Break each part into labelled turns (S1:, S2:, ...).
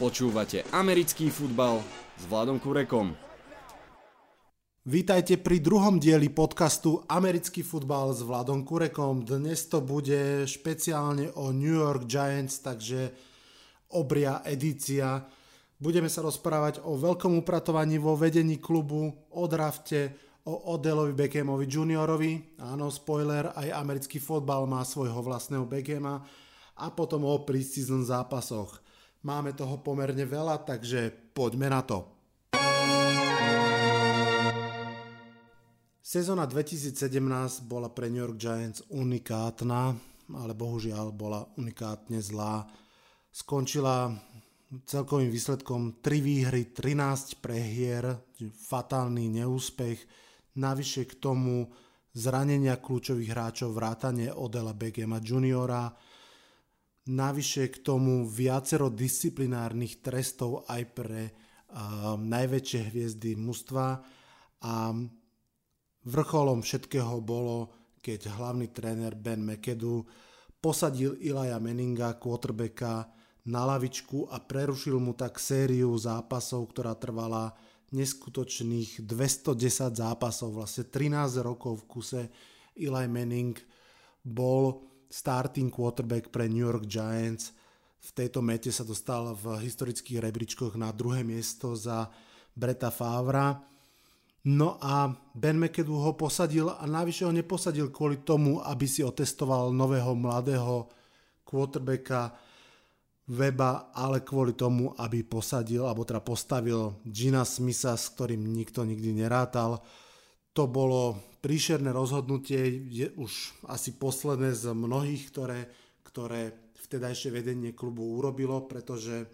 S1: Počúvate americký futbal s Vladom Kurekom.
S2: Vítajte pri druhom dieli podcastu Americký futbal s Vladom Kurekom. Dnes to bude špeciálne o New York Giants, takže obria edícia. Budeme sa rozprávať o veľkom upratovaní vo vedení klubu, o drafte, o Odelovi Beckhamovi juniorovi. Áno, spoiler, aj americký fotbal má svojho vlastného Beckhama. A potom o preseason zápasoch. Máme toho pomerne veľa, takže poďme na to. Sezóna 2017 bola pre New York Giants unikátna, ale bohužiaľ bola unikátne zlá. Skončila celkovým výsledkom 3 výhry, 13 prehier, fatálny neúspech, navyše k tomu zranenia kľúčových hráčov vrátane Odela Begema juniora, Navyše k tomu viacero disciplinárnych trestov aj pre uh, najväčšie hviezdy mužstva. A vrcholom všetkého bolo, keď hlavný tréner Ben McAdoo posadil Ilaja Meninga, quarterbacka, na lavičku a prerušil mu tak sériu zápasov, ktorá trvala neskutočných 210 zápasov, vlastne 13 rokov v kuse Eli Manning bol starting quarterback pre New York Giants. V tejto mete sa dostal v historických rebríčkoch na druhé miesto za Breta Favra. No a Ben McAdoo ho posadil a navyše ho neposadil kvôli tomu, aby si otestoval nového mladého quarterbacka Weba, ale kvôli tomu, aby posadil, alebo teda postavil Gina Smitha, s ktorým nikto nikdy nerátal to bolo príšerné rozhodnutie, je už asi posledné z mnohých, ktoré, ktoré vtedajšie vedenie klubu urobilo, pretože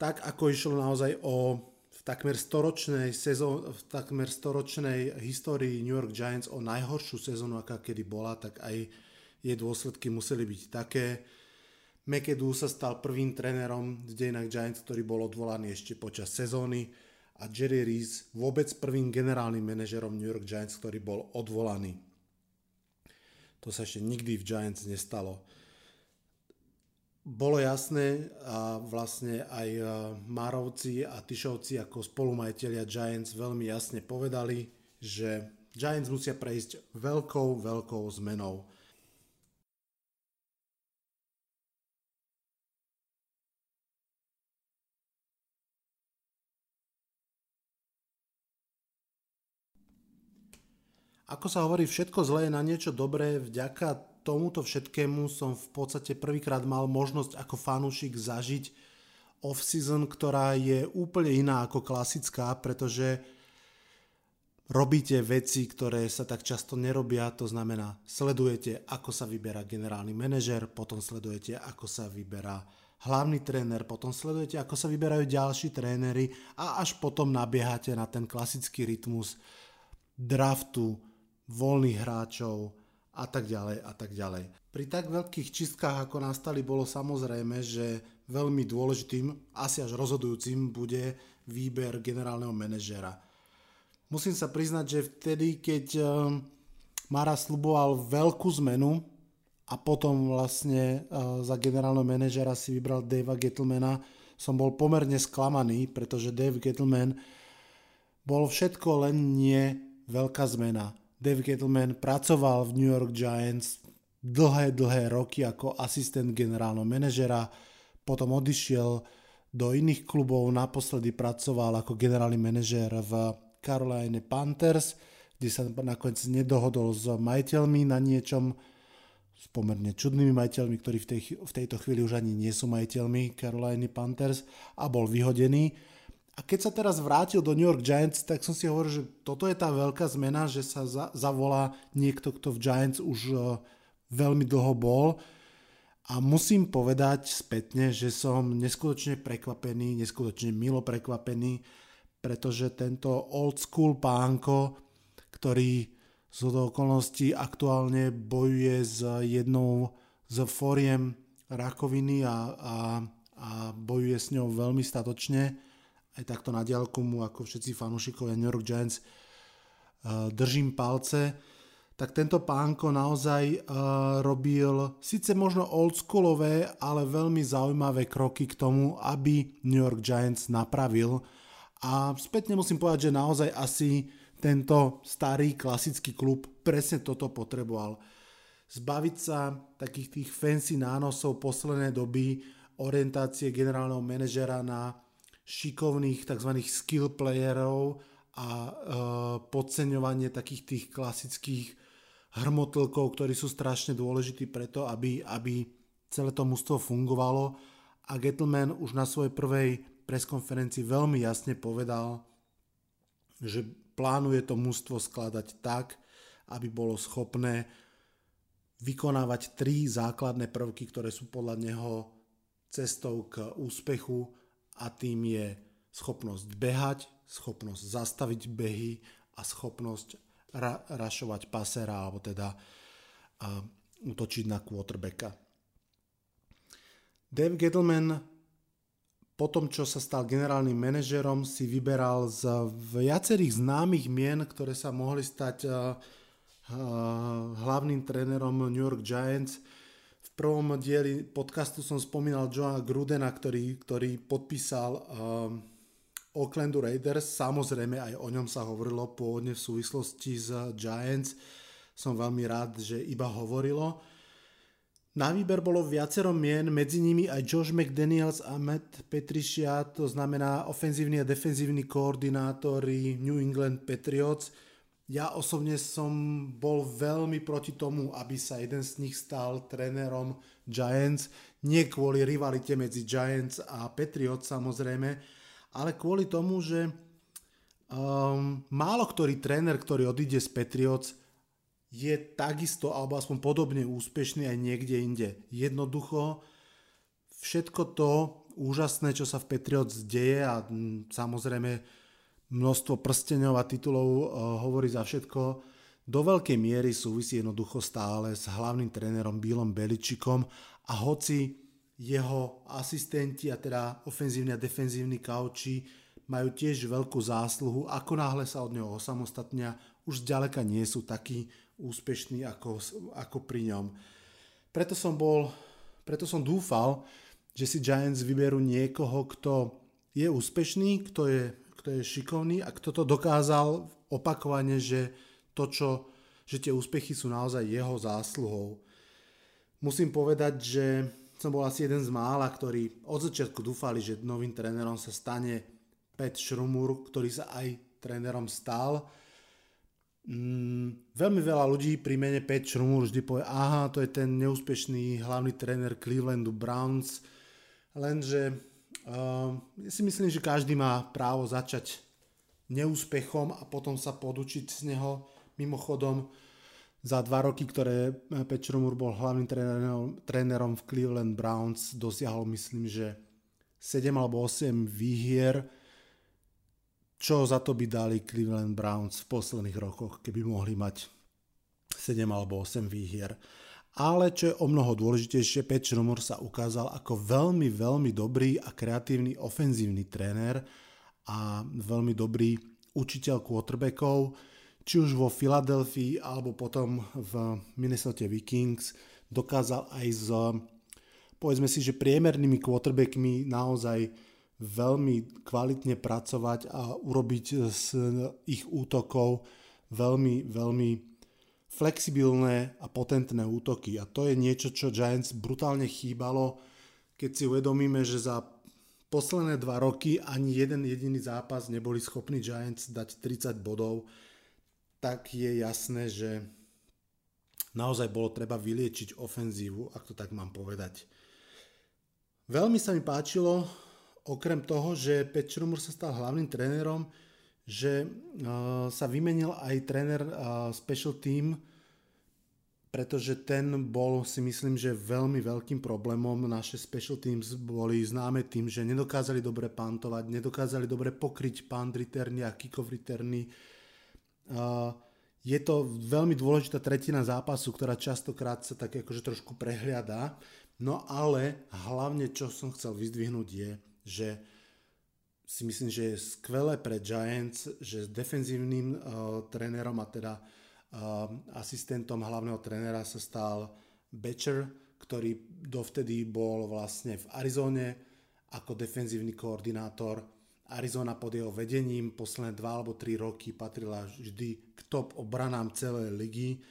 S2: tak ako išlo naozaj o v takmer storočnej, sezón, v takmer storočnej histórii New York Giants o najhoršiu sezónu, aká kedy bola, tak aj jej dôsledky museli byť také. McAdoo sa stal prvým trénerom z dejinách Giants, ktorý bol odvolaný ešte počas sezóny a Jerry Reese vôbec prvým generálnym manažerom New York Giants, ktorý bol odvolaný. To sa ešte nikdy v Giants nestalo. Bolo jasné a vlastne aj e, Márovci a Tyšovci ako spolumajiteľia Giants veľmi jasne povedali, že Giants musia prejsť veľkou, veľkou zmenou. Ako sa hovorí, všetko zlé je na niečo dobré. Vďaka tomuto všetkému som v podstate prvýkrát mal možnosť ako fanúšik zažiť off-season, ktorá je úplne iná ako klasická, pretože robíte veci, ktoré sa tak často nerobia, to znamená, sledujete, ako sa vyberá generálny manažer, potom sledujete, ako sa vyberá hlavný tréner, potom sledujete, ako sa vyberajú ďalší tréneri a až potom nabiehate na ten klasický rytmus draftu, voľných hráčov a tak ďalej a tak ďalej. Pri tak veľkých čistkách, ako nastali, bolo samozrejme, že veľmi dôležitým, asi až rozhodujúcim, bude výber generálneho manažera. Musím sa priznať, že vtedy, keď eh, Mara sluboval veľkú zmenu a potom vlastne eh, za generálneho manažera si vybral Davea Gettlemana, som bol pomerne sklamaný, pretože Dave Gettleman bol všetko len nie veľká zmena Dave Gettleman pracoval v New York Giants dlhé, dlhé roky ako asistent generálneho manažera, potom odišiel do iných klubov, naposledy pracoval ako generálny manažer v Carolina Panthers, kde sa nakoniec nedohodol s majiteľmi na niečom, s pomerne čudnými majiteľmi, ktorí v, tej, v tejto chvíli už ani nie sú majiteľmi Carolina Panthers a bol vyhodený a keď sa teraz vrátil do New York Giants, tak som si hovoril, že toto je tá veľká zmena, že sa za, zavolá niekto, kto v Giants už uh, veľmi dlho bol. A musím povedať spätne, že som neskutočne prekvapený, neskutočne milo prekvapený, pretože tento old school pánko, ktorý z okolností aktuálne bojuje s jednou z foriem rakoviny a, a, a bojuje s ňou veľmi statočne, aj takto na diálku mu ako všetci fanúšikovia New York Giants eh, držím palce, tak tento pánko naozaj uh, robil síce možno oldschoolové, ale veľmi zaujímavé kroky k tomu, aby New York Giants napravil. A spätne musím povedať, že naozaj asi tento starý klasický klub presne toto potreboval. Zbaviť sa takých tých fancy nánosov poslednej doby, orientácie generálneho manažera na šikovných tzv. skill playerov a e, podceňovanie takých tých klasických hrmotlkov, ktorí sú strašne dôležití preto, aby, aby celé to mužstvo fungovalo. A Gettleman už na svojej prvej preskonferencii veľmi jasne povedal, že plánuje to mužstvo skladať tak, aby bolo schopné vykonávať tri základné prvky, ktoré sú podľa neho cestou k úspechu a tým je schopnosť behať, schopnosť zastaviť behy a schopnosť ra- rašovať pasera alebo teda uh, útočiť na quarterbacka. Dave Gettleman po tom, čo sa stal generálnym manažerom, si vyberal z viacerých známych mien, ktoré sa mohli stať uh, uh, hlavným trénerom New York Giants. Prvom dieli podcastu som spomínal Johna Grudena, ktorý, ktorý podpísal uh, Oaklandu Raiders, samozrejme aj o ňom sa hovorilo pôvodne v súvislosti s Giants, som veľmi rád, že iba hovorilo. Na výber bolo viacero mien, medzi nimi aj Josh McDaniels a Matt Patricia, to znamená ofenzívni a defenzívni koordinátori New England Patriots. Ja osobne som bol veľmi proti tomu, aby sa jeden z nich stal trénerom Giants, nie kvôli rivalite medzi Giants a Patriots samozrejme, ale kvôli tomu, že um, málo ktorý tréner, ktorý odíde z Patriots, je takisto, alebo aspoň podobne úspešný aj niekde inde. Jednoducho, všetko to úžasné, čo sa v Patriots deje a m, samozrejme množstvo prstenov a titulov uh, hovorí za všetko, do veľkej miery súvisí jednoducho stále s hlavným trénerom Billom Beličikom a hoci jeho asistenti a teda ofenzívni a defenzívni kauči majú tiež veľkú zásluhu, ako náhle sa od neho osamostatnia, už zďaleka nie sú takí úspešní ako, ako pri ňom. Preto som bol, preto som dúfal, že si Giants vyberú niekoho, kto je úspešný, kto je, kto je šikovný a kto to dokázal opakovane, že to, čo, že tie úspechy sú naozaj jeho zásluhou. Musím povedať, že som bol asi jeden z mála, ktorí od začiatku dúfali, že novým trénerom sa stane Pat Šrumur, ktorý sa aj trénerom stal. Mm, veľmi veľa ľudí pri mene Pat Šrumur vždy povie, aha, to je ten neúspešný hlavný tréner Clevelandu Browns, lenže uh, ja si myslím, že každý má právo začať neúspechom a potom sa podučiť z neho. Mimochodom, za dva roky, ktoré Pat Rumur bol hlavným trénerom v Cleveland Browns, dosiahol myslím, že 7 alebo 8 výhier, čo za to by dali Cleveland Browns v posledných rokoch, keby mohli mať 7 alebo 8 výhier. Ale čo je o mnoho dôležitejšie, Pat Rumor sa ukázal ako veľmi, veľmi dobrý a kreatívny ofenzívny tréner a veľmi dobrý učiteľ quarterbackov, či už vo Filadelfii alebo potom v Minnesota Vikings. Dokázal aj s povedzme si, že priemernými quarterbackmi naozaj veľmi kvalitne pracovať a urobiť z ich útokov veľmi, veľmi flexibilné a potentné útoky. A to je niečo, čo Giants brutálne chýbalo, keď si uvedomíme, že za posledné dva roky ani jeden jediný zápas neboli schopní Giants dať 30 bodov tak je jasné, že naozaj bolo treba vyliečiť ofenzívu, ak to tak mám povedať. Veľmi sa mi páčilo, okrem toho, že Pat Šrumur sa stal hlavným trénerom, že uh, sa vymenil aj tréner uh, special team, pretože ten bol si myslím, že veľmi veľkým problémom. Naše special teams boli známe tým, že nedokázali dobre pantovať, nedokázali dobre pokryť punt returny a kick-off returny je to veľmi dôležitá tretina zápasu, ktorá častokrát sa tak akože trošku prehliadá. No ale hlavne, čo som chcel vyzdvihnúť je, že si myslím, že je skvelé pre Giants, že s defenzívnym uh, trénerom a teda asistentom hlavného trénera sa stal Becher, ktorý dovtedy bol vlastne v Arizone ako defenzívny koordinátor. Arizona pod jeho vedením posledné dva alebo tri roky patrila vždy k top obranám celej ligy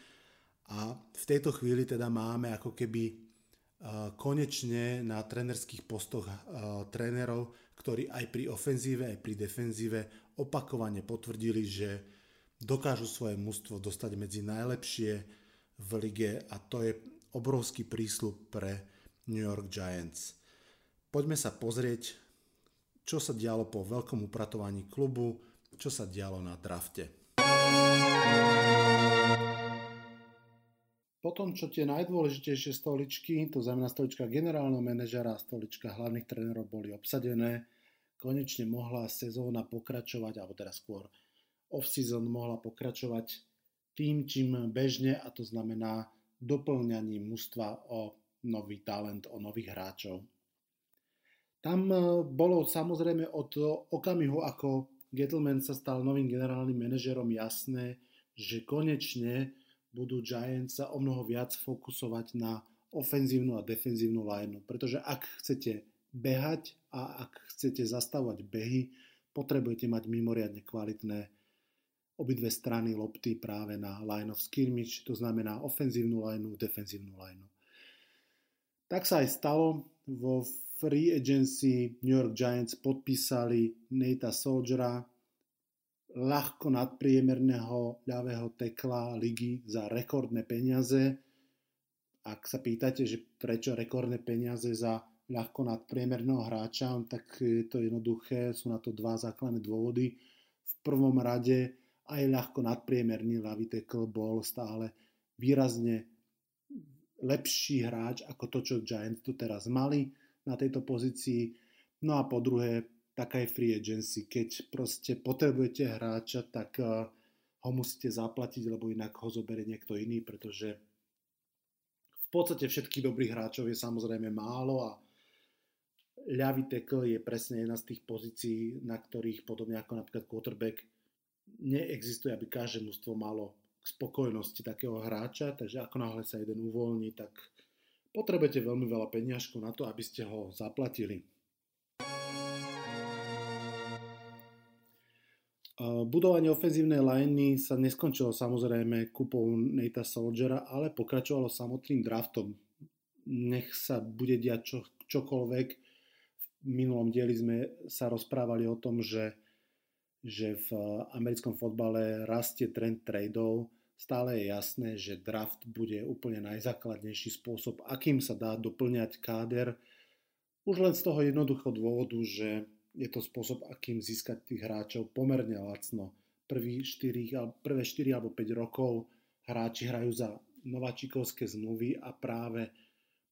S2: a v tejto chvíli teda máme ako keby konečne na trenerských postoch trénerov, ktorí aj pri ofenzíve, aj pri defenzíve opakovane potvrdili, že dokážu svoje mužstvo dostať medzi najlepšie v lige a to je obrovský prísľub pre New York Giants. Poďme sa pozrieť, čo sa dialo po veľkom upratovaní klubu, čo sa dialo na drafte. Potom, čo tie najdôležitejšie stoličky, to znamená stolička generálneho manažera a stolička hlavných trénerov boli obsadené, konečne mohla sezóna pokračovať, alebo teda skôr off-season mohla pokračovať tým, čím bežne, a to znamená doplňaním mužstva o nový talent, o nových hráčov. Tam e, bolo samozrejme od okamihu, ako Gettleman sa stal novým generálnym manažerom jasné, že konečne budú Giants sa o mnoho viac fokusovať na ofenzívnu a defenzívnu lineu. Pretože ak chcete behať a ak chcete zastavovať behy, potrebujete mať mimoriadne kvalitné obidve strany lopty práve na line of skirmish, to znamená ofenzívnu lineu, defenzívnu lineu. Tak sa aj stalo. Vo free agency New York Giants podpísali Nate Soldiera, ľahko nadpriemerného ľavého tekla ligy za rekordné peniaze. Ak sa pýtate, že prečo rekordné peniaze za ľahko nadpriemerného hráča, tak je to jednoduché, sú na to dva základné dôvody. V prvom rade aj ľahko nadpriemerný ľavý tekl bol stále výrazne lepší hráč ako to, čo Giants tu teraz mali na tejto pozícii. No a po druhé, taká je free agency. Keď proste potrebujete hráča, tak eh, ho musíte zaplatiť, lebo inak ho zoberie niekto iný, pretože v podstate všetkých dobrých hráčov je samozrejme málo a ľavý tackle je presne jedna z tých pozícií, na ktorých podobne ako napríklad quarterback neexistuje, aby každé mužstvo malo k spokojnosti takého hráča, takže ako náhle sa jeden uvoľní, tak potrebujete veľmi veľa peniažkov na to, aby ste ho zaplatili. Budovanie ofenzívnej liney sa neskončilo samozrejme kúpou Nate'a Soldiera, ale pokračovalo samotným draftom. Nech sa bude diať čo, čokoľvek. V minulom dieli sme sa rozprávali o tom, že že v americkom fotbale rastie trend tradeov, stále je jasné, že draft bude úplne najzákladnejší spôsob, akým sa dá doplňať káder. Už len z toho jednoduchého dôvodu, že je to spôsob, akým získať tých hráčov pomerne lacno. Prvý 4, prvé 4 alebo 5 rokov hráči hrajú za nováčikovské zmluvy a práve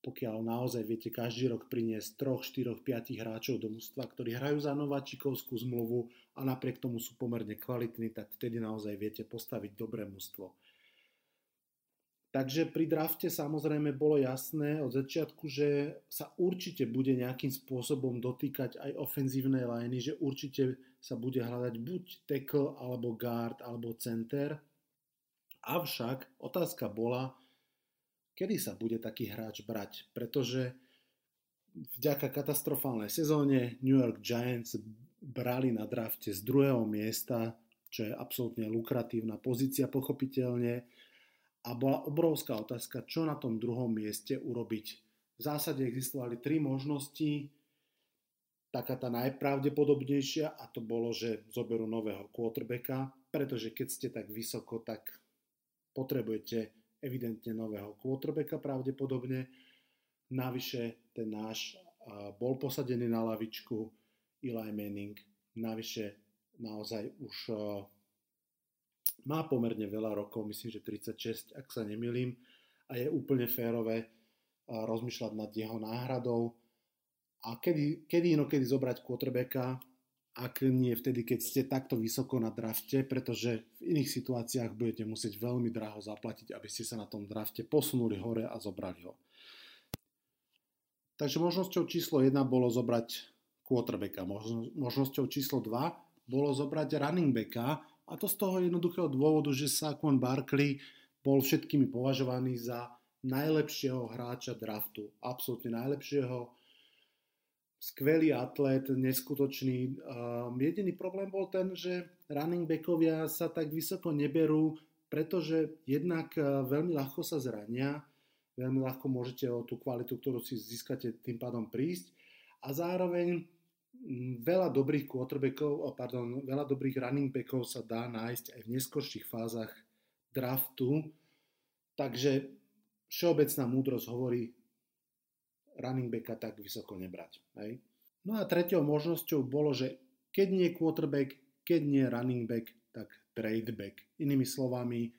S2: pokiaľ naozaj viete každý rok priniesť 3, 4, 5 hráčov do mústva, ktorí hrajú za nováčikovskú zmluvu a napriek tomu sú pomerne kvalitní, tak vtedy naozaj viete postaviť dobré mústvo. Takže pri drafte samozrejme bolo jasné od začiatku, že sa určite bude nejakým spôsobom dotýkať aj ofenzívnej liney, že určite sa bude hľadať buď tackle, alebo guard, alebo center. Avšak otázka bola, kedy sa bude taký hráč brať, pretože vďaka katastrofálnej sezóne New York Giants brali na drafte z druhého miesta, čo je absolútne lukratívna pozícia pochopiteľne a bola obrovská otázka, čo na tom druhom mieste urobiť. V zásade existovali tri možnosti, taká tá najpravdepodobnejšia a to bolo, že zoberú nového quarterbacka, pretože keď ste tak vysoko, tak potrebujete evidentne nového quarterbacka pravdepodobne. Navyše ten náš bol posadený na lavičku Eli Manning. Navyše naozaj už má pomerne veľa rokov, myslím, že 36, ak sa nemilím, a je úplne férové rozmýšľať nad jeho náhradou. A kedy, kedy inokedy zobrať quarterbacka, ak nie vtedy, keď ste takto vysoko na drafte, pretože v iných situáciách budete musieť veľmi draho zaplatiť, aby ste sa na tom drafte posunuli hore a zobrali ho. Takže možnosťou číslo 1 bolo zobrať quarterbacka. Možnosťou číslo 2 bolo zobrať running backa, a to z toho jednoduchého dôvodu, že Saquon Barkley bol všetkými považovaný za najlepšieho hráča draftu. Absolútne najlepšieho. Skvelý atlet, neskutočný. jediný problém bol ten, že running backovia sa tak vysoko neberú, pretože jednak veľmi ľahko sa zrania, veľmi ľahko môžete o tú kvalitu, ktorú si získate, tým pádom prísť. A zároveň veľa dobrých quarterbackov, pardon, veľa dobrých running backov sa dá nájsť aj v neskorších fázach draftu. Takže všeobecná múdrosť hovorí running backa tak vysoko nebrať. Hej. No a tretiou možnosťou bolo, že keď nie quarterback, keď nie running back, tak trade back. Inými slovami,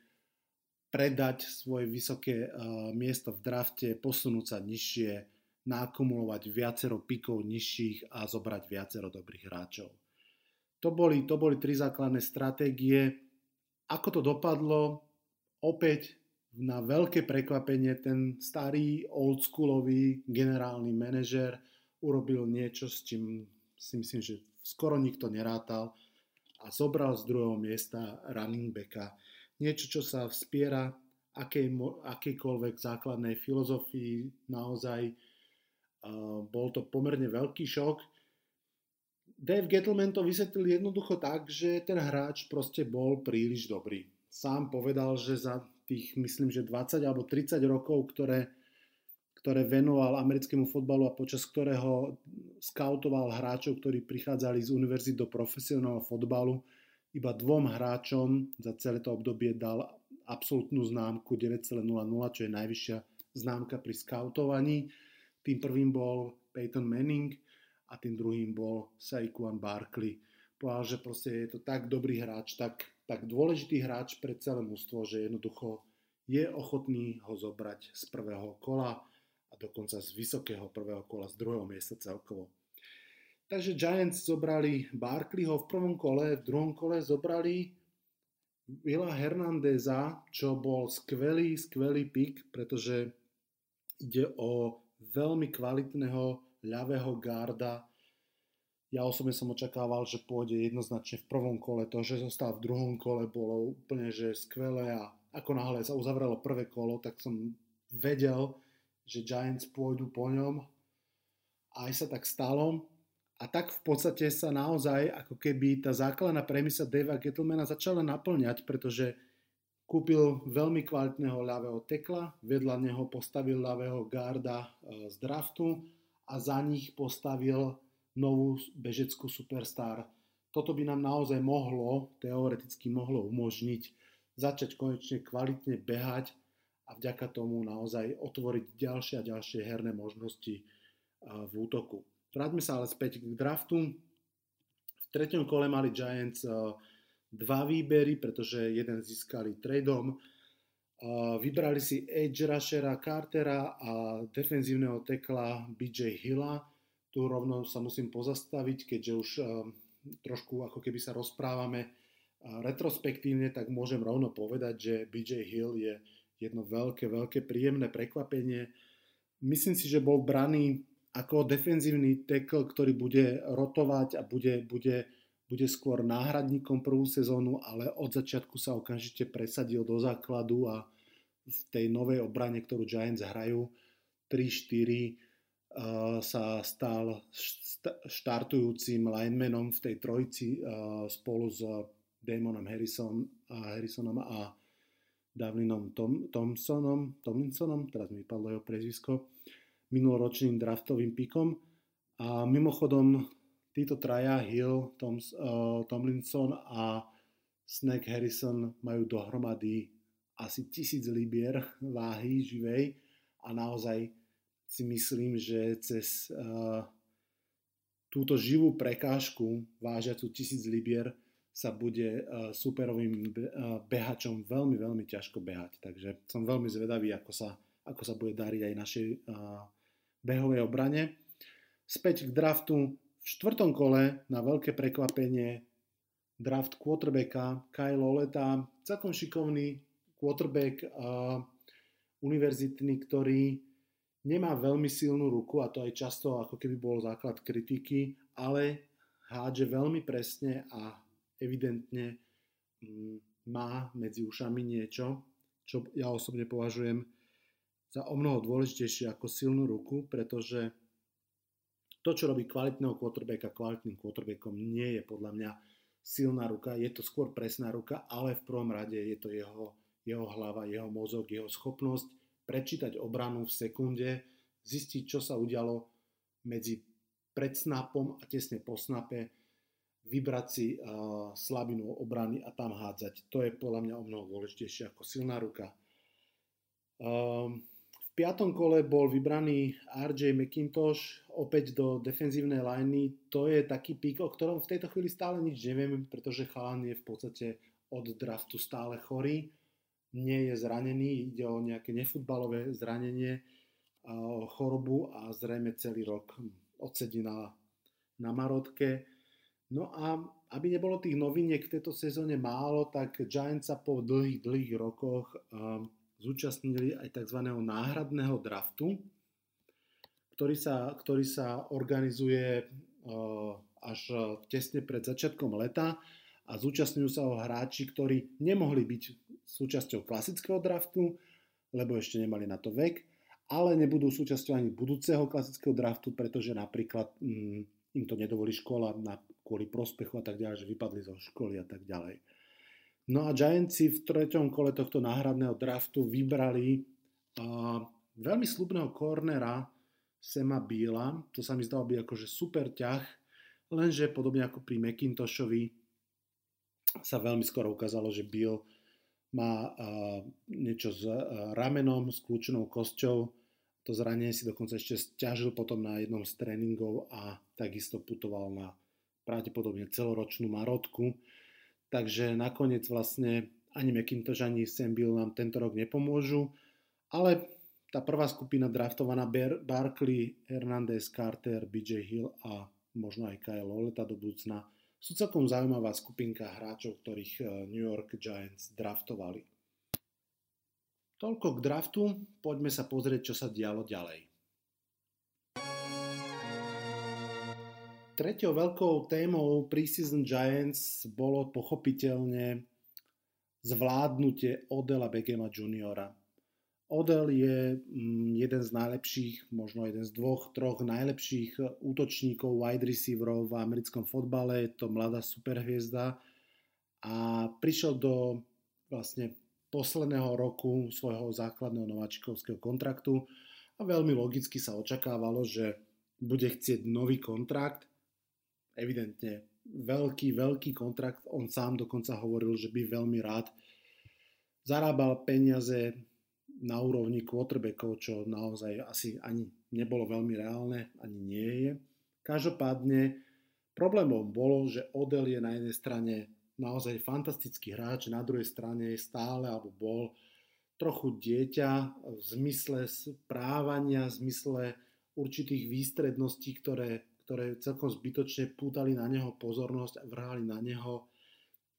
S2: predať svoje vysoké uh, miesto v drafte, posunúť sa nižšie, naakumulovať viacero pikov nižších a zobrať viacero dobrých hráčov. To boli, to boli tri základné stratégie. Ako to dopadlo? Opäť na veľké prekvapenie ten starý oldschoolový generálny manažer urobil niečo, s čím si myslím, že skoro nikto nerátal a zobral z druhého miesta running backa. Niečo, čo sa vspiera akej, akejkoľvek základnej filozofii naozaj bol to pomerne veľký šok. Dave Gettleman to vysvetlil jednoducho tak, že ten hráč proste bol príliš dobrý. Sám povedal, že za tých, myslím, že 20 alebo 30 rokov, ktoré, ktoré venoval americkému fotbalu a počas ktorého skautoval hráčov, ktorí prichádzali z univerzity do profesionálneho fotbalu, iba dvom hráčom za celé to obdobie dal absolútnu známku 9,00, čo je najvyššia známka pri skautovaní. Tým prvým bol Peyton Manning a tým druhým bol Saquon Barkley. Povedal, že proste je to tak dobrý hráč, tak, tak dôležitý hráč pre celé mústvo, že jednoducho je ochotný ho zobrať z prvého kola a dokonca z vysokého prvého kola, z druhého miesta celkovo. Takže Giants zobrali Barkleyho v prvom kole, v druhom kole zobrali Vila Hernandeza, čo bol skvelý, skvelý pik, pretože ide o veľmi kvalitného ľavého garda. Ja osobne som očakával, že pôjde jednoznačne v prvom kole. To, že zostal v druhom kole, bolo úplne že skvelé a ako náhle sa uzavrelo prvé kolo, tak som vedel, že Giants pôjdu po ňom. Aj sa tak stalo. A tak v podstate sa naozaj, ako keby tá základná premisa Davea Gettlemana začala naplňať, pretože Kúpil veľmi kvalitného ľavého tekla, vedľa neho postavil ľavého garda e, z draftu a za nich postavil novú bežeckú superstar. Toto by nám naozaj mohlo, teoreticky mohlo umožniť začať konečne kvalitne behať a vďaka tomu naozaj otvoriť ďalšie a ďalšie herné možnosti e, v útoku. Vráťme sa ale späť k draftu. V treťom kole mali Giants e, dva výbery, pretože jeden získali tradeom. Vybrali si edge rushera Cartera a defenzívneho tekla BJ Hilla. Tu rovno sa musím pozastaviť, keďže už trošku ako keby sa rozprávame retrospektívne, tak môžem rovno povedať, že BJ Hill je jedno veľké, veľké príjemné prekvapenie. Myslím si, že bol braný ako defenzívny tackle, ktorý bude rotovať a bude, bude bude skôr náhradníkom prvú sezónu, ale od začiatku sa okamžite presadil do základu a v tej novej obrane, ktorú Giants hrajú, 3-4 uh, sa stal štartujúcim linemanom v tej trojici uh, spolu s Damonom Harrison, Harrisonom a Davlinom Tom, Thompsonom, Tomlinsonom, teraz mi padlo jeho prezvisko, minuloročným draftovým pikom. A mimochodom títo traja, Hill, Toms, uh, Tomlinson a Snack Harrison majú dohromady asi tisíc libier váhy živej a naozaj si myslím, že cez uh, túto živú prekážku vážiacu tisíc libier sa bude uh, superovým behačom veľmi, veľmi ťažko behať. Takže som veľmi zvedavý, ako sa, ako sa bude dariť aj našej uh, behovej obrane. Späť k draftu. V štvrtom kole na veľké prekvapenie draft quarterbacka Kyle Oleta, celkom šikovný quarterback uh, univerzitný, ktorý nemá veľmi silnú ruku a to aj často ako keby bol základ kritiky, ale hádže veľmi presne a evidentne mm, má medzi ušami niečo, čo ja osobne považujem za o mnoho dôležitejšie ako silnú ruku, pretože to, čo robí kvalitného quarterbacka kvalitným quarterbackom, nie je podľa mňa silná ruka, je to skôr presná ruka, ale v prvom rade je to jeho, jeho hlava, jeho mozog, jeho schopnosť prečítať obranu v sekunde, zistiť, čo sa udialo medzi pred snapom a tesne po snape, vybrať si uh, slabinu obrany a tam hádzať. To je podľa mňa o mnoho dôležitejšie ako silná ruka. Um, piatom kole bol vybraný RJ McIntosh opäť do defenzívnej liney. To je taký pík, o ktorom v tejto chvíli stále nič neviem, pretože chalan je v podstate od draftu stále chorý. Nie je zranený, ide o nejaké nefutbalové zranenie, uh, chorobu a zrejme celý rok odsedí na, na marotke. No a aby nebolo tých noviniek v tejto sezóne málo, tak Giants sa po dlhých, dlhých rokoch um, zúčastnili aj tzv. náhradného draftu, ktorý sa, ktorý sa organizuje uh, až tesne pred začiatkom leta a zúčastňujú sa ho hráči, ktorí nemohli byť súčasťou klasického draftu, lebo ešte nemali na to vek, ale nebudú súčasťou ani budúceho klasického draftu, pretože napríklad mm, im to nedovolí škola na, kvôli prospechu a tak ďalej, že vypadli zo školy a tak ďalej. No a Giantsi v treťom kole tohto náhradného draftu vybrali uh, veľmi slubného kornera Sema Bíla. To sa mi zdalo byť akože super ťah, lenže podobne ako pri McIntoshovi sa veľmi skoro ukázalo, že Bill má uh, niečo s uh, ramenom, s kľúčnou kosťou, to zranenie si dokonca ešte stiažil potom na jednom z tréningov a takisto putoval na pravdepodobne celoročnú marotku. Takže nakoniec vlastne ani McIntosh, ani Sam Bill nám tento rok nepomôžu, ale tá prvá skupina draftovaná Barkley, Hernandez, Carter, BJ Hill a možno aj Kyle Loleta do budúcna sú celkom zaujímavá skupinka hráčov, ktorých eh, New York Giants draftovali. Toľko k draftu, poďme sa pozrieť, čo sa dialo ďalej. Tretou veľkou témou Preseason Giants bolo pochopiteľne zvládnutie Odela Begema juniora. Odell je mm, jeden z najlepších, možno jeden z dvoch, troch najlepších útočníkov, wide receiverov v americkom fotbale. Je to mladá superhviezda a prišiel do vlastne posledného roku svojho základného nováčikovského kontraktu a veľmi logicky sa očakávalo, že bude chcieť nový kontrakt. Evidentne veľký, veľký kontrakt. On sám dokonca hovoril, že by veľmi rád zarábal peniaze na úrovni quarterbackov, čo naozaj asi ani nebolo veľmi reálne, ani nie je. Každopádne problémom bolo, že Odell je na jednej strane naozaj fantastický hráč, na druhej strane je stále alebo bol trochu dieťa v zmysle správania, v zmysle určitých výstredností, ktoré, ktoré celkom zbytočne pútali na neho pozornosť a vrhali na neho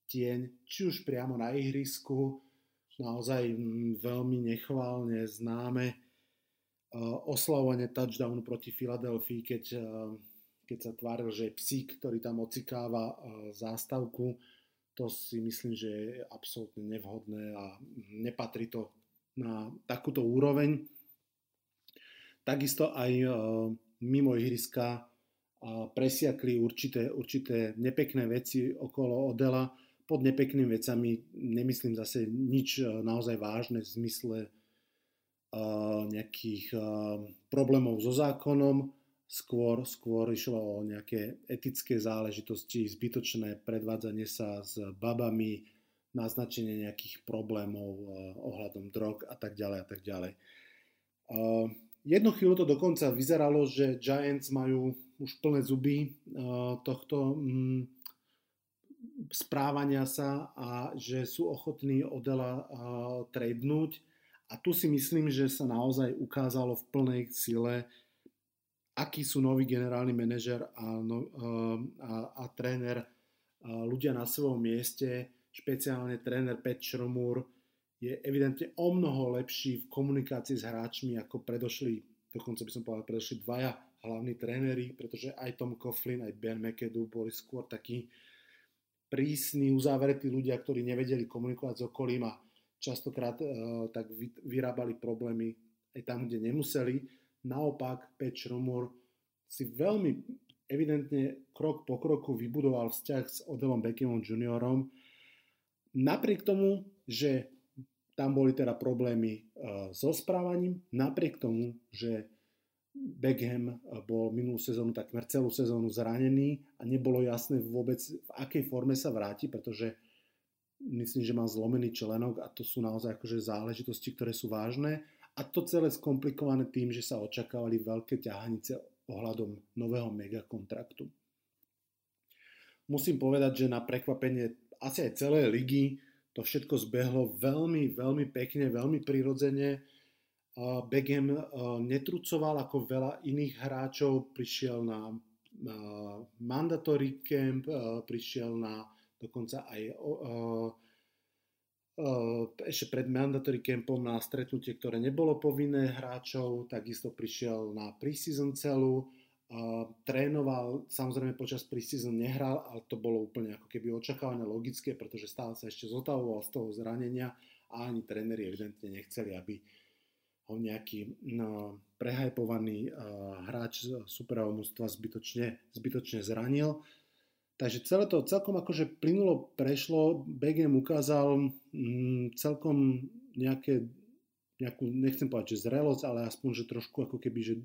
S2: tieň, či už priamo na ihrisku, naozaj veľmi nechválne známe oslavovanie touchdownu proti Filadelfii, keď, keď sa tváril, že je psík, ktorý tam ocikáva zástavku to si myslím, že je absolútne nevhodné a nepatrí to na takúto úroveň. Takisto aj e, mimo ihriska e, presiakli určité, určité nepekné veci okolo Odela. Pod nepeknými vecami nemyslím zase nič e, naozaj vážne v zmysle nejakých problémov so zákonom, skôr, skôr išlo o nejaké etické záležitosti, zbytočné predvádzanie sa s babami, naznačenie nejakých problémov ohľadom drog a tak ďalej a tak ďalej. Jednu chvíľu to dokonca vyzeralo, že Giants majú už plné zuby eh, tohto mm, správania sa a že sú ochotní Odela tradenúť. A tu si myslím, že sa naozaj ukázalo v plnej sile, akí sú noví generálny manažer a, no, a, a tréner ľudia na svojom mieste, špeciálne tréner Pat Shromur, je evidentne o mnoho lepší v komunikácii s hráčmi ako predošli, dokonca by som povedal, predošli dvaja hlavní tréneri, pretože aj Tom Coughlin, aj Ben McAdoo boli skôr takí prísni, uzavretí ľudia, ktorí nevedeli komunikovať s okolím a častokrát uh, tak vyrábali problémy aj tam, kde nemuseli. Naopak, Pat Rumor si veľmi evidentne krok po kroku vybudoval vzťah s Odelom Beckhamom juniorom. Napriek tomu, že tam boli teda problémy uh, so správaním, napriek tomu, že Beckham bol minulú sezónu takmer celú sezónu zranený a nebolo jasné vôbec v akej forme sa vráti, pretože myslím, že mal zlomený členok a to sú naozaj akože záležitosti, ktoré sú vážne a to celé skomplikované tým, že sa očakávali veľké ťahanice ohľadom nového megakontraktu. Musím povedať, že na prekvapenie asi aj celé ligy to všetko zbehlo veľmi, veľmi pekne, veľmi prirodzene Beckham netrucoval ako veľa iných hráčov, prišiel na mandatory camp, prišiel na dokonca aj ešte pred mandatory campom na stretnutie, ktoré nebolo povinné hráčov, takisto prišiel na preseason celú, trénoval, samozrejme počas preseason nehral, ale to bolo úplne ako keby očakávané logické, pretože stále sa ešte zotavoval z toho zranenia a ani tréneri evidentne nechceli, aby ho nejaký no, prehajpovaný uh, hráč superového mústva zbytočne, zbytočne zranil. Takže celé to celkom akože plynulo prešlo, Begem ukázal mm, celkom nejaké, nejakú, nechcem povedať, že zrelosť, ale aspoň, že trošku ako keby, že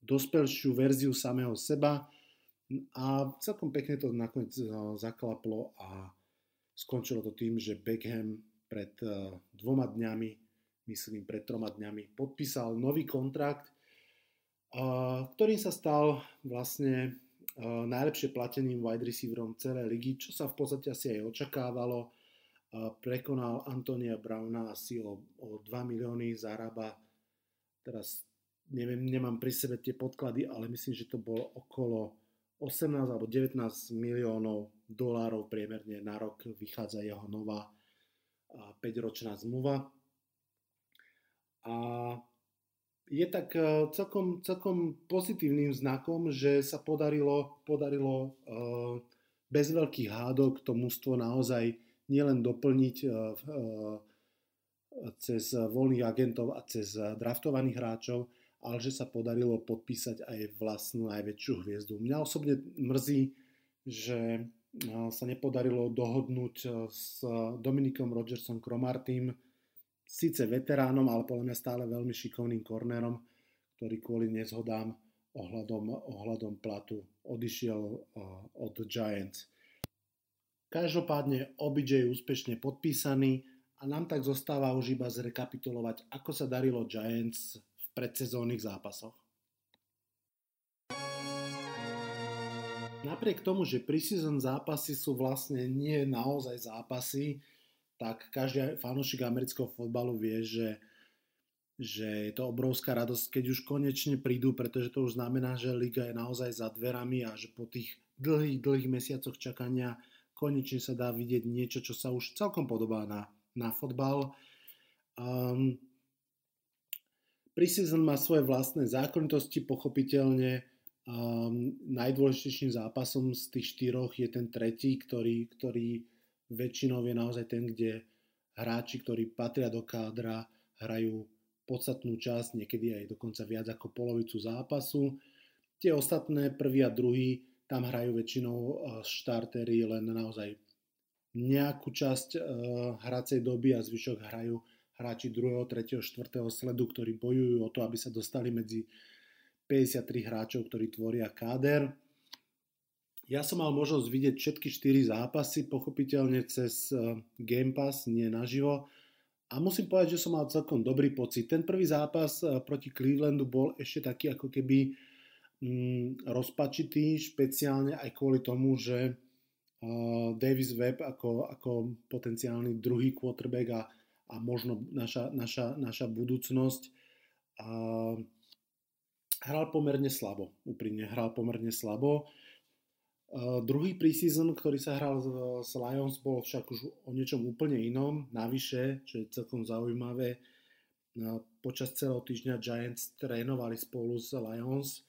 S2: dospelšiu verziu samého seba a celkom pekne to nakoniec zaklaplo a skončilo to tým, že Beckham pred dvoma dňami myslím pred troma dňami, podpísal nový kontrakt, ktorým sa stal vlastne najlepšie plateným wide receiverom celej ligy, čo sa v podstate asi aj očakávalo. Prekonal Antonia Browna asi o, o 2 milióny, zarába. Teraz neviem, nemám pri sebe tie podklady, ale myslím, že to bolo okolo 18 alebo 19 miliónov dolárov priemerne na rok vychádza jeho nová 5-ročná zmluva a je tak e, celkom, celkom pozitívnym znakom, že sa podarilo, podarilo e, bez veľkých hádok to mužstvo naozaj nielen doplniť e, cez voľných agentov a cez draftovaných hráčov, ale že sa podarilo podpísať aj vlastnú najväčšiu hviezdu. Mňa osobne mrzí, že sa nepodarilo dohodnúť s Dominikom Rogersom Cromartým, síce veteránom, ale podľa mňa stále veľmi šikovným kornerom, ktorý kvôli nezhodám ohľadom, ohľadom platu odišiel uh, od Giants. Každopádne OBJ je úspešne podpísaný a nám tak zostáva už iba zrekapitulovať, ako sa darilo Giants v predsezónnych zápasoch. Napriek tomu, že preseason zápasy sú vlastne nie naozaj zápasy, tak každý fanúšik amerického fotbalu vie, že, že je to obrovská radosť, keď už konečne prídu, pretože to už znamená, že liga je naozaj za dverami a že po tých dlhých, dlhých mesiacoch čakania konečne sa dá vidieť niečo, čo sa už celkom podobá na, na fotbal. Um, Preseason má svoje vlastné zákonitosti, pochopiteľne um, najdôležitejším zápasom z tých štyroch je ten tretí, ktorý, ktorý väčšinou je naozaj ten, kde hráči, ktorí patria do kádra, hrajú podstatnú časť, niekedy aj dokonca viac ako polovicu zápasu. Tie ostatné, prvý a druhý, tam hrajú väčšinou eh, štartery len naozaj nejakú časť uh, hracej doby a zvyšok hrajú hráči 2., 3., 4. sledu, ktorí bojujú o to, aby sa dostali medzi 53 hráčov, ktorí tvoria káder. Ja som mal možnosť vidieť všetky 4 zápasy, pochopiteľne cez eh, Game Pass, nie naživo. A musím povedať, že som mal celkom dobrý pocit. Ten prvý zápas eh, proti Clevelandu bol ešte taký ako keby mm, rozpačitý, špeciálne aj kvôli tomu, že uh, Davis Webb ako, ako potenciálny druhý quarterback a, a možno naša, naša, naša budúcnosť uh, hral pomerne slabo. Úprimne hral pomerne slabo. Uh, druhý preseason, ktorý sa hral s Lions, bol však už o niečom úplne inom. Navyše, čo je celkom zaujímavé, uh, počas celého týždňa Giants trénovali spolu s Lions.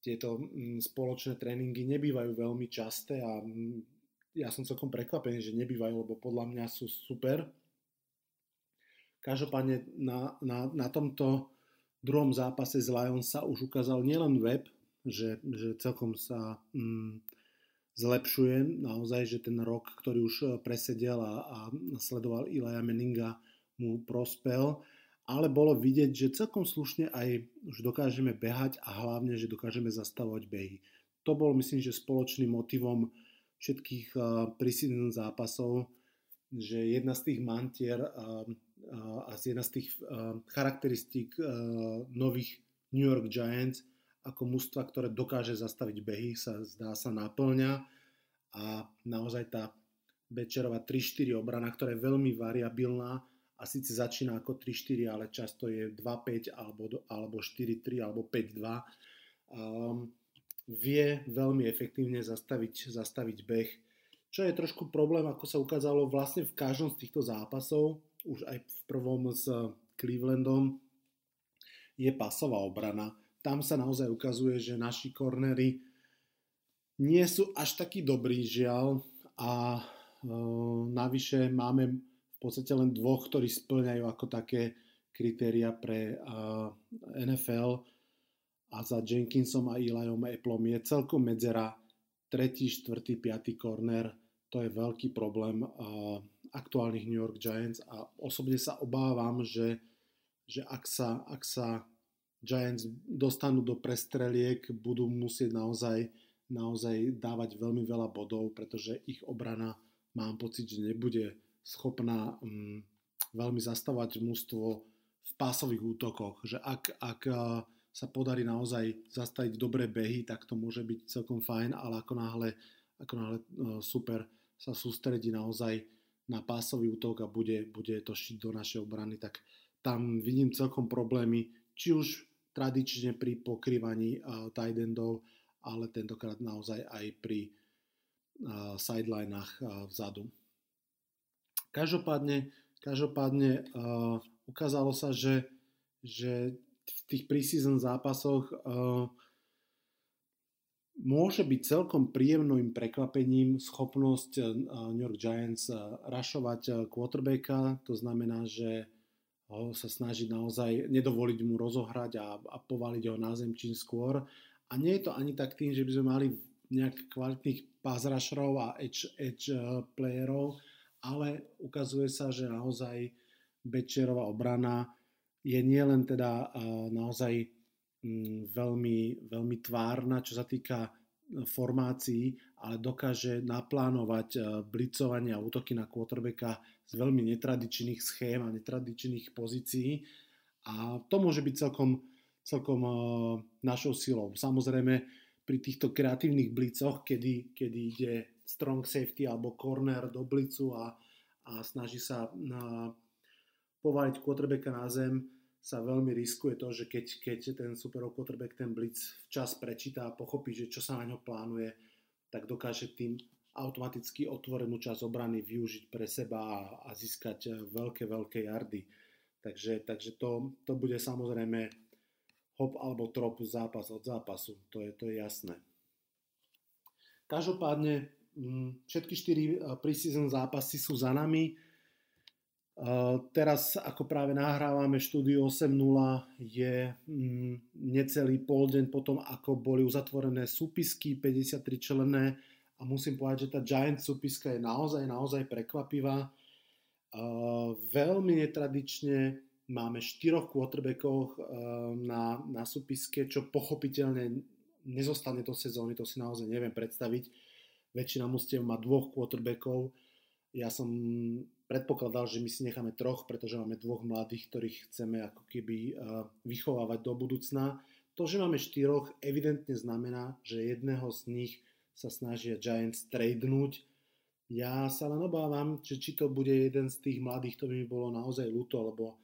S2: Tieto um, spoločné tréningy nebývajú veľmi časté a um, ja som celkom prekvapený, že nebývajú, lebo podľa mňa sú super. Každopádne na, na, na tomto druhom zápase z Lions sa už ukázal nielen web, že, že celkom sa mm, zlepšuje, naozaj, že ten rok, ktorý už presedel a, a sledoval Ilaja Meninga, mu prospel, ale bolo vidieť, že celkom slušne aj už dokážeme behať a hlavne, že dokážeme zastavovať behy. To bol, myslím, že spoločným motivom všetkých uh, preseason zápasov, že jedna z tých mantier uh, uh, a jedna z tých charakteristík nových New York Giants ako mužstva, ktoré dokáže zastaviť behy, sa zdá sa naplňa a naozaj tá Bečerová 3-4 obrana, ktorá je veľmi variabilná, a síce začína ako 3-4, ale často je 2-5 alebo, alebo 4-3 alebo 5-2. Um, vie veľmi efektívne zastaviť, zastaviť beh, čo je trošku problém, ako sa ukázalo vlastne v každom z týchto zápasov, už aj v prvom s Clevelandom, je pasová obrana. Tam sa naozaj ukazuje, že naši kornery nie sú až takí dobrí, žiaľ, a e, navyše máme podstate len dvoch, ktorí splňajú ako také kritéria pre uh, NFL a za Jenkinsom a Eliom Appleom je celkom medzera tretí, štvrtý, piatý corner. To je veľký problém uh, aktuálnych New York Giants. A osobne sa obávam, že, že ak, sa, ak sa Giants dostanú do prestreliek, budú musieť naozaj, naozaj dávať veľmi veľa bodov, pretože ich obrana mám pocit, že nebude schopná um, veľmi zastavať mužstvo v pásových útokoch, že ak, ak uh, sa podarí naozaj zastaviť dobré behy, tak to môže byť celkom fajn, ale ako náhle, ako náhle uh, super sa sústredí naozaj na pásový útok a bude, bude to šiť do našej obrany, tak tam vidím celkom problémy, či už tradične pri pokrývaní uh, tight endov, ale tentokrát naozaj aj pri uh, sidelinách uh, vzadu. Každopádne, každopádne uh, ukázalo sa, že, že v tých preseason zápasoch uh, môže byť celkom príjemným prekvapením schopnosť New York Giants rašovať quarterbacka, to znamená, že sa snažiť naozaj nedovoliť mu rozohrať a, a povaliť ho na zem čím skôr. A nie je to ani tak tým, že by sme mali nejak kvalitných rusherov a edge, edge playerov, ale ukazuje sa, že naozaj Bečerová obrana je nielen teda naozaj mm, veľmi, veľmi tvárna, čo sa týka e, formácií, ale dokáže naplánovať e, blicovanie a útoky na quarterbacka z veľmi netradičných schém a netradičných pozícií a to môže byť celkom, celkom e, našou silou. Samozrejme pri týchto kreatívnych blicoch, kedy, kedy ide strong safety alebo corner do blicu a, a snaží sa na, povaliť quarterbacka na zem, sa veľmi riskuje to, že keď, keď ten super quarterback ten blitz včas prečíta a pochopí, že čo sa na ňo plánuje, tak dokáže tým automaticky otvorenú časť obrany využiť pre seba a, a získať veľké, veľké jardy. Takže, takže to, to bude samozrejme hop alebo trop zápas od zápasu, to je, to je jasné. Každopádne Mm, všetky štyri eh, preseason zápasy sú za nami. Teraz, ako práve nahrávame štúdiu 8.0, je mm, necelý pol deň potom, ako boli uzatvorené súpisky 53 členné a musím povedať, že tá Giant súpiska je naozaj, naozaj prekvapivá. Veľmi netradične máme štyroch quarterbackov na, na súpiske, čo pochopiteľne nezostane do sezóny, to si naozaj neviem predstaviť väčšina mustiev má dvoch quarterbackov. Ja som predpokladal, že my si necháme troch, pretože máme dvoch mladých, ktorých chceme ako keby eh, vychovávať do budúcna. To, že máme štyroch, evidentne znamená, že jedného z nich sa snažia Giants tradenúť. Ja sa len obávam, že či to bude jeden z tých mladých, to by mi bolo naozaj ľúto, lebo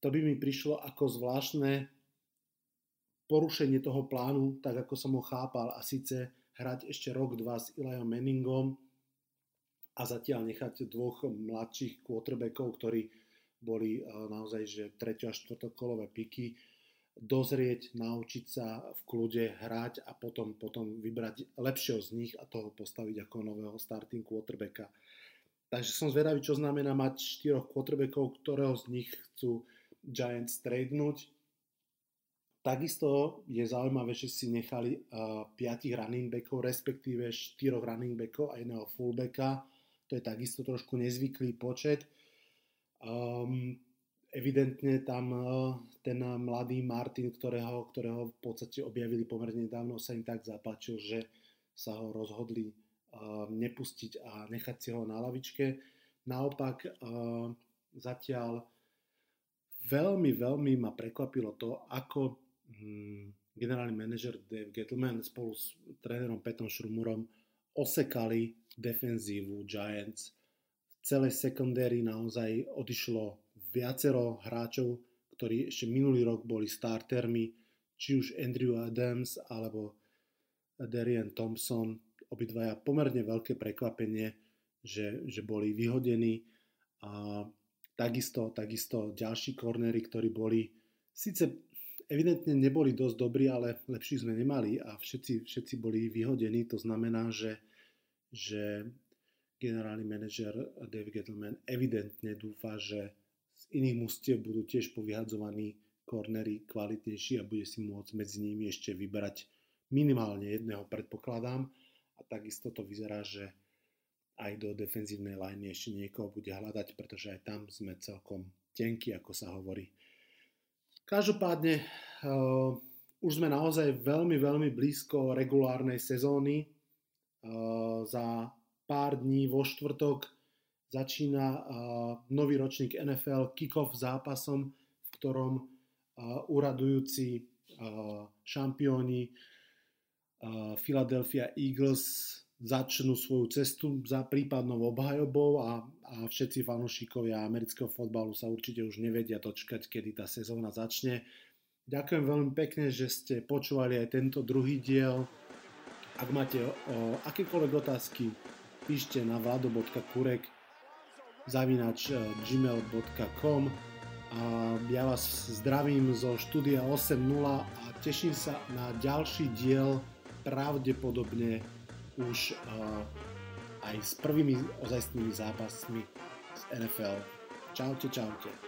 S2: to by mi prišlo ako zvláštne porušenie toho plánu, tak ako som ho chápal a síce hrať ešte rok, dva s Ilajom Menningom a zatiaľ nechať dvoch mladších quarterbackov, ktorí boli eh, naozaj že treťo a štvrtokolové piky dozrieť, naučiť sa v kľude hrať a potom, potom vybrať lepšieho z nich a toho postaviť ako nového starting quarterbacka. Takže som zvedavý, čo znamená mať štyroch quarterbackov, ktorého z nich chcú Giants tradenúť. Takisto je zaujímavé, že si nechali uh, 5 running backov, respektíve 4 running backov a jedného fullbacka. To je takisto trošku nezvyklý počet. Um, evidentne tam eh, ten mladý Martin, ktorého, ktorého v podstate objavili pomerne dávno, sa im tak zapáčil, že sa ho rozhodli uh, nepustiť a nechať si ho na lavičke. Naopak uh, zatiaľ veľmi, veľmi ma prekvapilo to, ako um, generálny manažer Dave Gettleman spolu s trénerom Petom Šrumurom osekali defenzívu Giants. V celej secondary naozaj odišlo viacero hráčov, ktorí ešte minulý rok boli startermi, či už Andrew Adams alebo Darian Thompson, obidvaja pomerne veľké prekvapenie, že, že boli vyhodení a takisto, takisto ďalší kornery, ktorí boli síce evidentne neboli dosť dobrí, ale lepší sme nemali a všetci, všetci boli vyhodení. To znamená, že, že generálny manažer Dave Gettleman evidentne dúfa, že z iných mustiev budú tiež povyhadzovaní kornery kvalitnejší a bude si môcť medzi nimi ešte vybrať minimálne jedného, predpokladám. A takisto to vyzerá, že aj do defenzívnej liney ešte niekoho bude hľadať, pretože aj tam sme celkom tenkí, ako sa hovorí. Každopádne uh, už sme naozaj veľmi, veľmi blízko regulárnej sezóny. Uh, za pár dní vo štvrtok začína uh, nový ročník NFL kickoff zápasom, v ktorom uh, uradujúci šampióni Philadelphia Eagles začnú svoju cestu za prípadnou obhajobou a, a všetci fanúšikovia amerického fotbalu sa určite už nevedia dočkať, kedy tá sezóna začne. Ďakujem veľmi pekne, že ste počúvali aj tento druhý diel. Ak máte o akékoľvek otázky, píšte na vlado.kurek zavinač eh, gmail.com a ja vás zdravím zo štúdia 8.0 a teším sa na ďalší diel pravdepodobne už uh, aj s prvými ozajstnými zápasmi z NFL. Čaute, čaute.